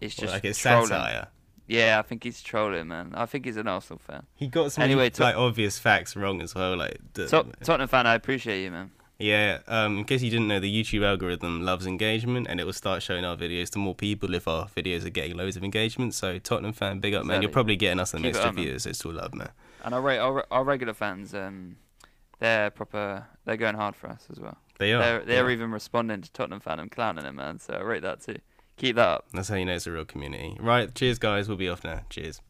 Well, just like it's trolling. satire. Yeah, I think he's trolling, man. I think he's an Arsenal fan. He got some Anyway, like obvious facts wrong as well. Like the, Tot- Tottenham fan, I appreciate you, man. Yeah. Um, in case you didn't know, the YouTube algorithm loves engagement, and it will start showing our videos to more people if our videos are getting loads of engagement. So Tottenham fan, big up, man. You're probably getting us the Keep it most up, It's all love, man. And our, re- our our regular fans, um, they're proper. They're going hard for us as well. They are. They're they're yeah. even responding to Tottenham fan and clowning him, man. So I rate that too. Keep that up. That's how you know it's a real community. Right. Cheers, guys. We'll be off now. Cheers.